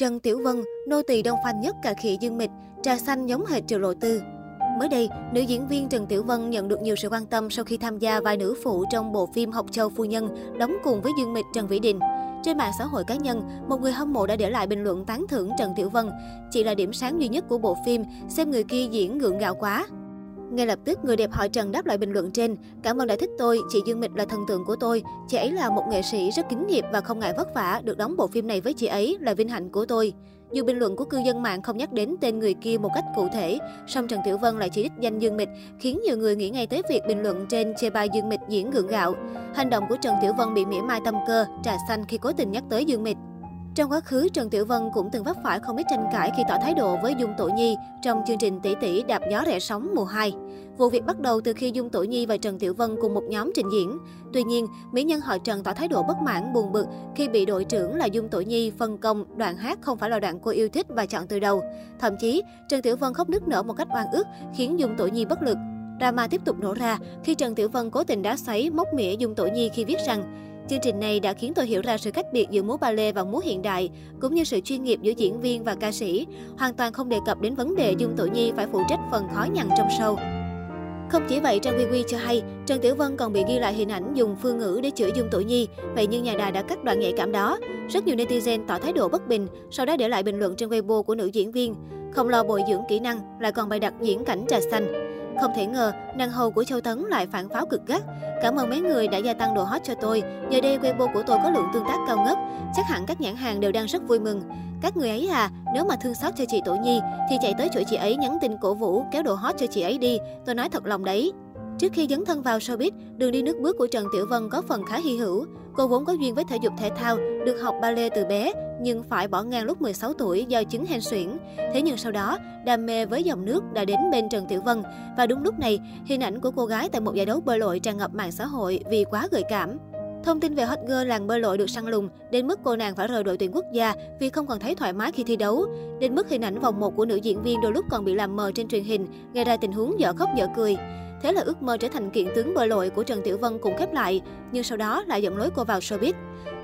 Trần Tiểu Vân, nô tỳ đông phanh nhất cả khỉ dương mịch, trà xanh giống hệt Triệu Lộ Tư. Mới đây, nữ diễn viên Trần Tiểu Vân nhận được nhiều sự quan tâm sau khi tham gia vai nữ phụ trong bộ phim Học Châu Phu Nhân, đóng cùng với Dương Mịch Trần Vĩ Đình. Trên mạng xã hội cá nhân, một người hâm mộ đã để lại bình luận tán thưởng Trần Tiểu Vân. Chị là điểm sáng duy nhất của bộ phim, xem người kia diễn gượng gạo quá. Ngay lập tức, người đẹp họ Trần đáp lại bình luận trên. Cảm ơn đã thích tôi, chị Dương Mịch là thần tượng của tôi. Chị ấy là một nghệ sĩ rất kính nghiệp và không ngại vất vả, được đóng bộ phim này với chị ấy là vinh hạnh của tôi. Dù bình luận của cư dân mạng không nhắc đến tên người kia một cách cụ thể, song Trần Tiểu Vân lại chỉ đích danh Dương Mịch, khiến nhiều người nghĩ ngay tới việc bình luận trên chê bai Dương Mịch diễn gượng gạo. Hành động của Trần Tiểu Vân bị mỉa mai tâm cơ, trà xanh khi cố tình nhắc tới Dương Mịch. Trong quá khứ, Trần Tiểu Vân cũng từng vấp phải không ít tranh cãi khi tỏ thái độ với Dung Tổ Nhi trong chương trình Tỷ Tỷ Đạp Gió rẻ Sóng mùa 2. Vụ việc bắt đầu từ khi Dung Tổ Nhi và Trần Tiểu Vân cùng một nhóm trình diễn. Tuy nhiên, mỹ nhân họ Trần tỏ thái độ bất mãn buồn bực khi bị đội trưởng là Dung Tổ Nhi phân công đoạn hát không phải là đoạn cô yêu thích và chọn từ đầu. Thậm chí, Trần Tiểu Vân khóc nức nở một cách oan ức, khiến Dung Tổ Nhi bất lực. Drama tiếp tục nổ ra khi Trần Tiểu Vân cố tình đá xoáy móc mỉa Dung Tổ Nhi khi viết rằng Chương trình này đã khiến tôi hiểu ra sự cách biệt giữa múa ballet và múa hiện đại, cũng như sự chuyên nghiệp giữa diễn viên và ca sĩ, hoàn toàn không đề cập đến vấn đề Dung Tổ Nhi phải phụ trách phần khó nhằn trong show. Không chỉ vậy, Trang Quy Quy cho hay, Trần Tiểu Vân còn bị ghi lại hình ảnh dùng phương ngữ để chửi Dung Tổ Nhi, vậy nhưng nhà đài đã cắt đoạn nhạy cảm đó. Rất nhiều netizen tỏ thái độ bất bình, sau đó để lại bình luận trên Weibo của nữ diễn viên. Không lo bồi dưỡng kỹ năng, lại còn bày đặt diễn cảnh trà xanh. Không thể ngờ, nàng hầu của Châu Tấn lại phản pháo cực gắt. Cảm ơn mấy người đã gia tăng độ hot cho tôi. Giờ đây Weibo của tôi có lượng tương tác cao ngất. Chắc hẳn các nhãn hàng đều đang rất vui mừng. Các người ấy à, nếu mà thương xót cho chị Tổ Nhi thì chạy tới chỗ chị ấy nhắn tin cổ vũ kéo độ hot cho chị ấy đi. Tôi nói thật lòng đấy. Trước khi dấn thân vào showbiz, đường đi nước bước của Trần Tiểu Vân có phần khá hy hữu. Cô vốn có duyên với thể dục thể thao, được học ballet từ bé, nhưng phải bỏ ngang lúc 16 tuổi do chứng hen suyễn. Thế nhưng sau đó, đam mê với dòng nước đã đến bên Trần Tiểu Vân. Và đúng lúc này, hình ảnh của cô gái tại một giải đấu bơi lội tràn ngập mạng xã hội vì quá gợi cảm. Thông tin về hot girl làng bơi lội được săn lùng, đến mức cô nàng phải rời đội tuyển quốc gia vì không còn thấy thoải mái khi thi đấu. Đến mức hình ảnh vòng một của nữ diễn viên đôi lúc còn bị làm mờ trên truyền hình, gây ra tình huống dở khóc dở cười. Thế là ước mơ trở thành kiện tướng bơi lội của Trần Tiểu Vân cũng khép lại, nhưng sau đó lại dẫn lối cô vào showbiz.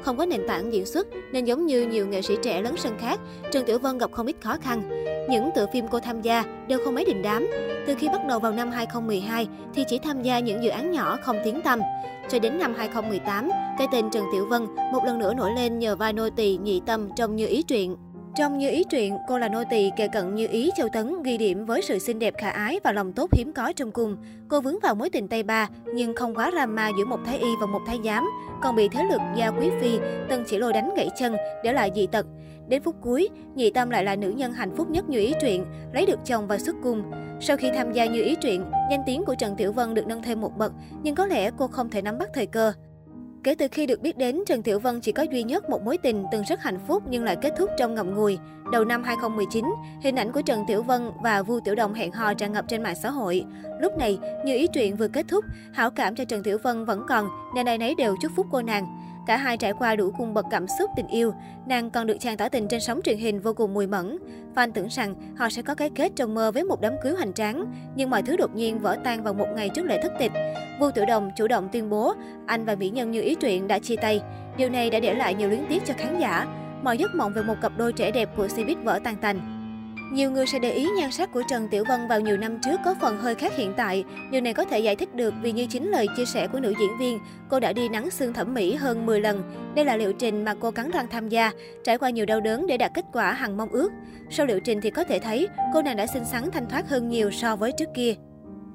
Không có nền tảng diễn xuất nên giống như nhiều nghệ sĩ trẻ lớn sân khác, Trần Tiểu Vân gặp không ít khó khăn. Những tựa phim cô tham gia đều không mấy đình đám. Từ khi bắt đầu vào năm 2012 thì chỉ tham gia những dự án nhỏ không tiếng tăm. Cho đến năm 2018, cái tên Trần Tiểu Vân một lần nữa nổi lên nhờ vai nô tỳ nhị tâm trong Như Ý Truyện. Trong Như Ý truyện, cô là nô tỳ kề cận Như Ý Châu Tấn ghi điểm với sự xinh đẹp khả ái và lòng tốt hiếm có trong cung. Cô vướng vào mối tình Tây Ba nhưng không quá drama giữa một thái y và một thái giám, còn bị thế lực gia quý phi Tân Chỉ Lôi đánh gãy chân để lại dị tật. Đến phút cuối, Nhị Tâm lại là nữ nhân hạnh phúc nhất Như Ý truyện, lấy được chồng và xuất cung. Sau khi tham gia Như Ý truyện, danh tiếng của Trần Tiểu Vân được nâng thêm một bậc, nhưng có lẽ cô không thể nắm bắt thời cơ. Kể từ khi được biết đến, Trần Tiểu Vân chỉ có duy nhất một mối tình từng rất hạnh phúc nhưng lại kết thúc trong ngậm ngùi. Đầu năm 2019, hình ảnh của Trần Tiểu Vân và Vu Tiểu Đồng hẹn hò tràn ngập trên mạng xã hội. Lúc này, như ý chuyện vừa kết thúc, hảo cảm cho Trần Tiểu Vân vẫn còn, nên ai nấy đều chúc phúc cô nàng. Cả hai trải qua đủ cung bậc cảm xúc tình yêu, nàng còn được chàng tỏ tình trên sóng truyền hình vô cùng mùi mẫn. Fan tưởng rằng họ sẽ có cái kết trong mơ với một đám cưới hoành tráng, nhưng mọi thứ đột nhiên vỡ tan vào một ngày trước lễ thất tịch. Vu Tiểu Đồng chủ động tuyên bố anh và mỹ nhân như ý truyện đã chia tay. Điều này đã để lại nhiều luyến tiếc cho khán giả. Mọi giấc mộng về một cặp đôi trẻ đẹp của Cbiz vỡ tan tành. Nhiều người sẽ để ý nhan sắc của Trần Tiểu Vân vào nhiều năm trước có phần hơi khác hiện tại. Điều này có thể giải thích được vì như chính lời chia sẻ của nữ diễn viên, cô đã đi nắng xương thẩm mỹ hơn 10 lần. Đây là liệu trình mà cô cắn răng tham gia, trải qua nhiều đau đớn để đạt kết quả hằng mong ước. Sau liệu trình thì có thể thấy cô nàng đã xinh xắn thanh thoát hơn nhiều so với trước kia.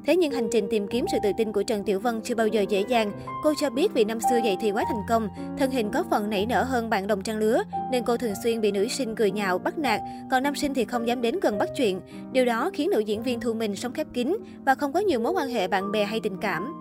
Thế nhưng hành trình tìm kiếm sự tự tin của Trần Tiểu Vân chưa bao giờ dễ dàng. Cô cho biết vì năm xưa dậy thì quá thành công, thân hình có phần nảy nở hơn bạn đồng trang lứa, nên cô thường xuyên bị nữ sinh cười nhạo, bắt nạt, còn nam sinh thì không dám đến gần bắt chuyện. Điều đó khiến nữ diễn viên Thu mình sống khép kín và không có nhiều mối quan hệ bạn bè hay tình cảm.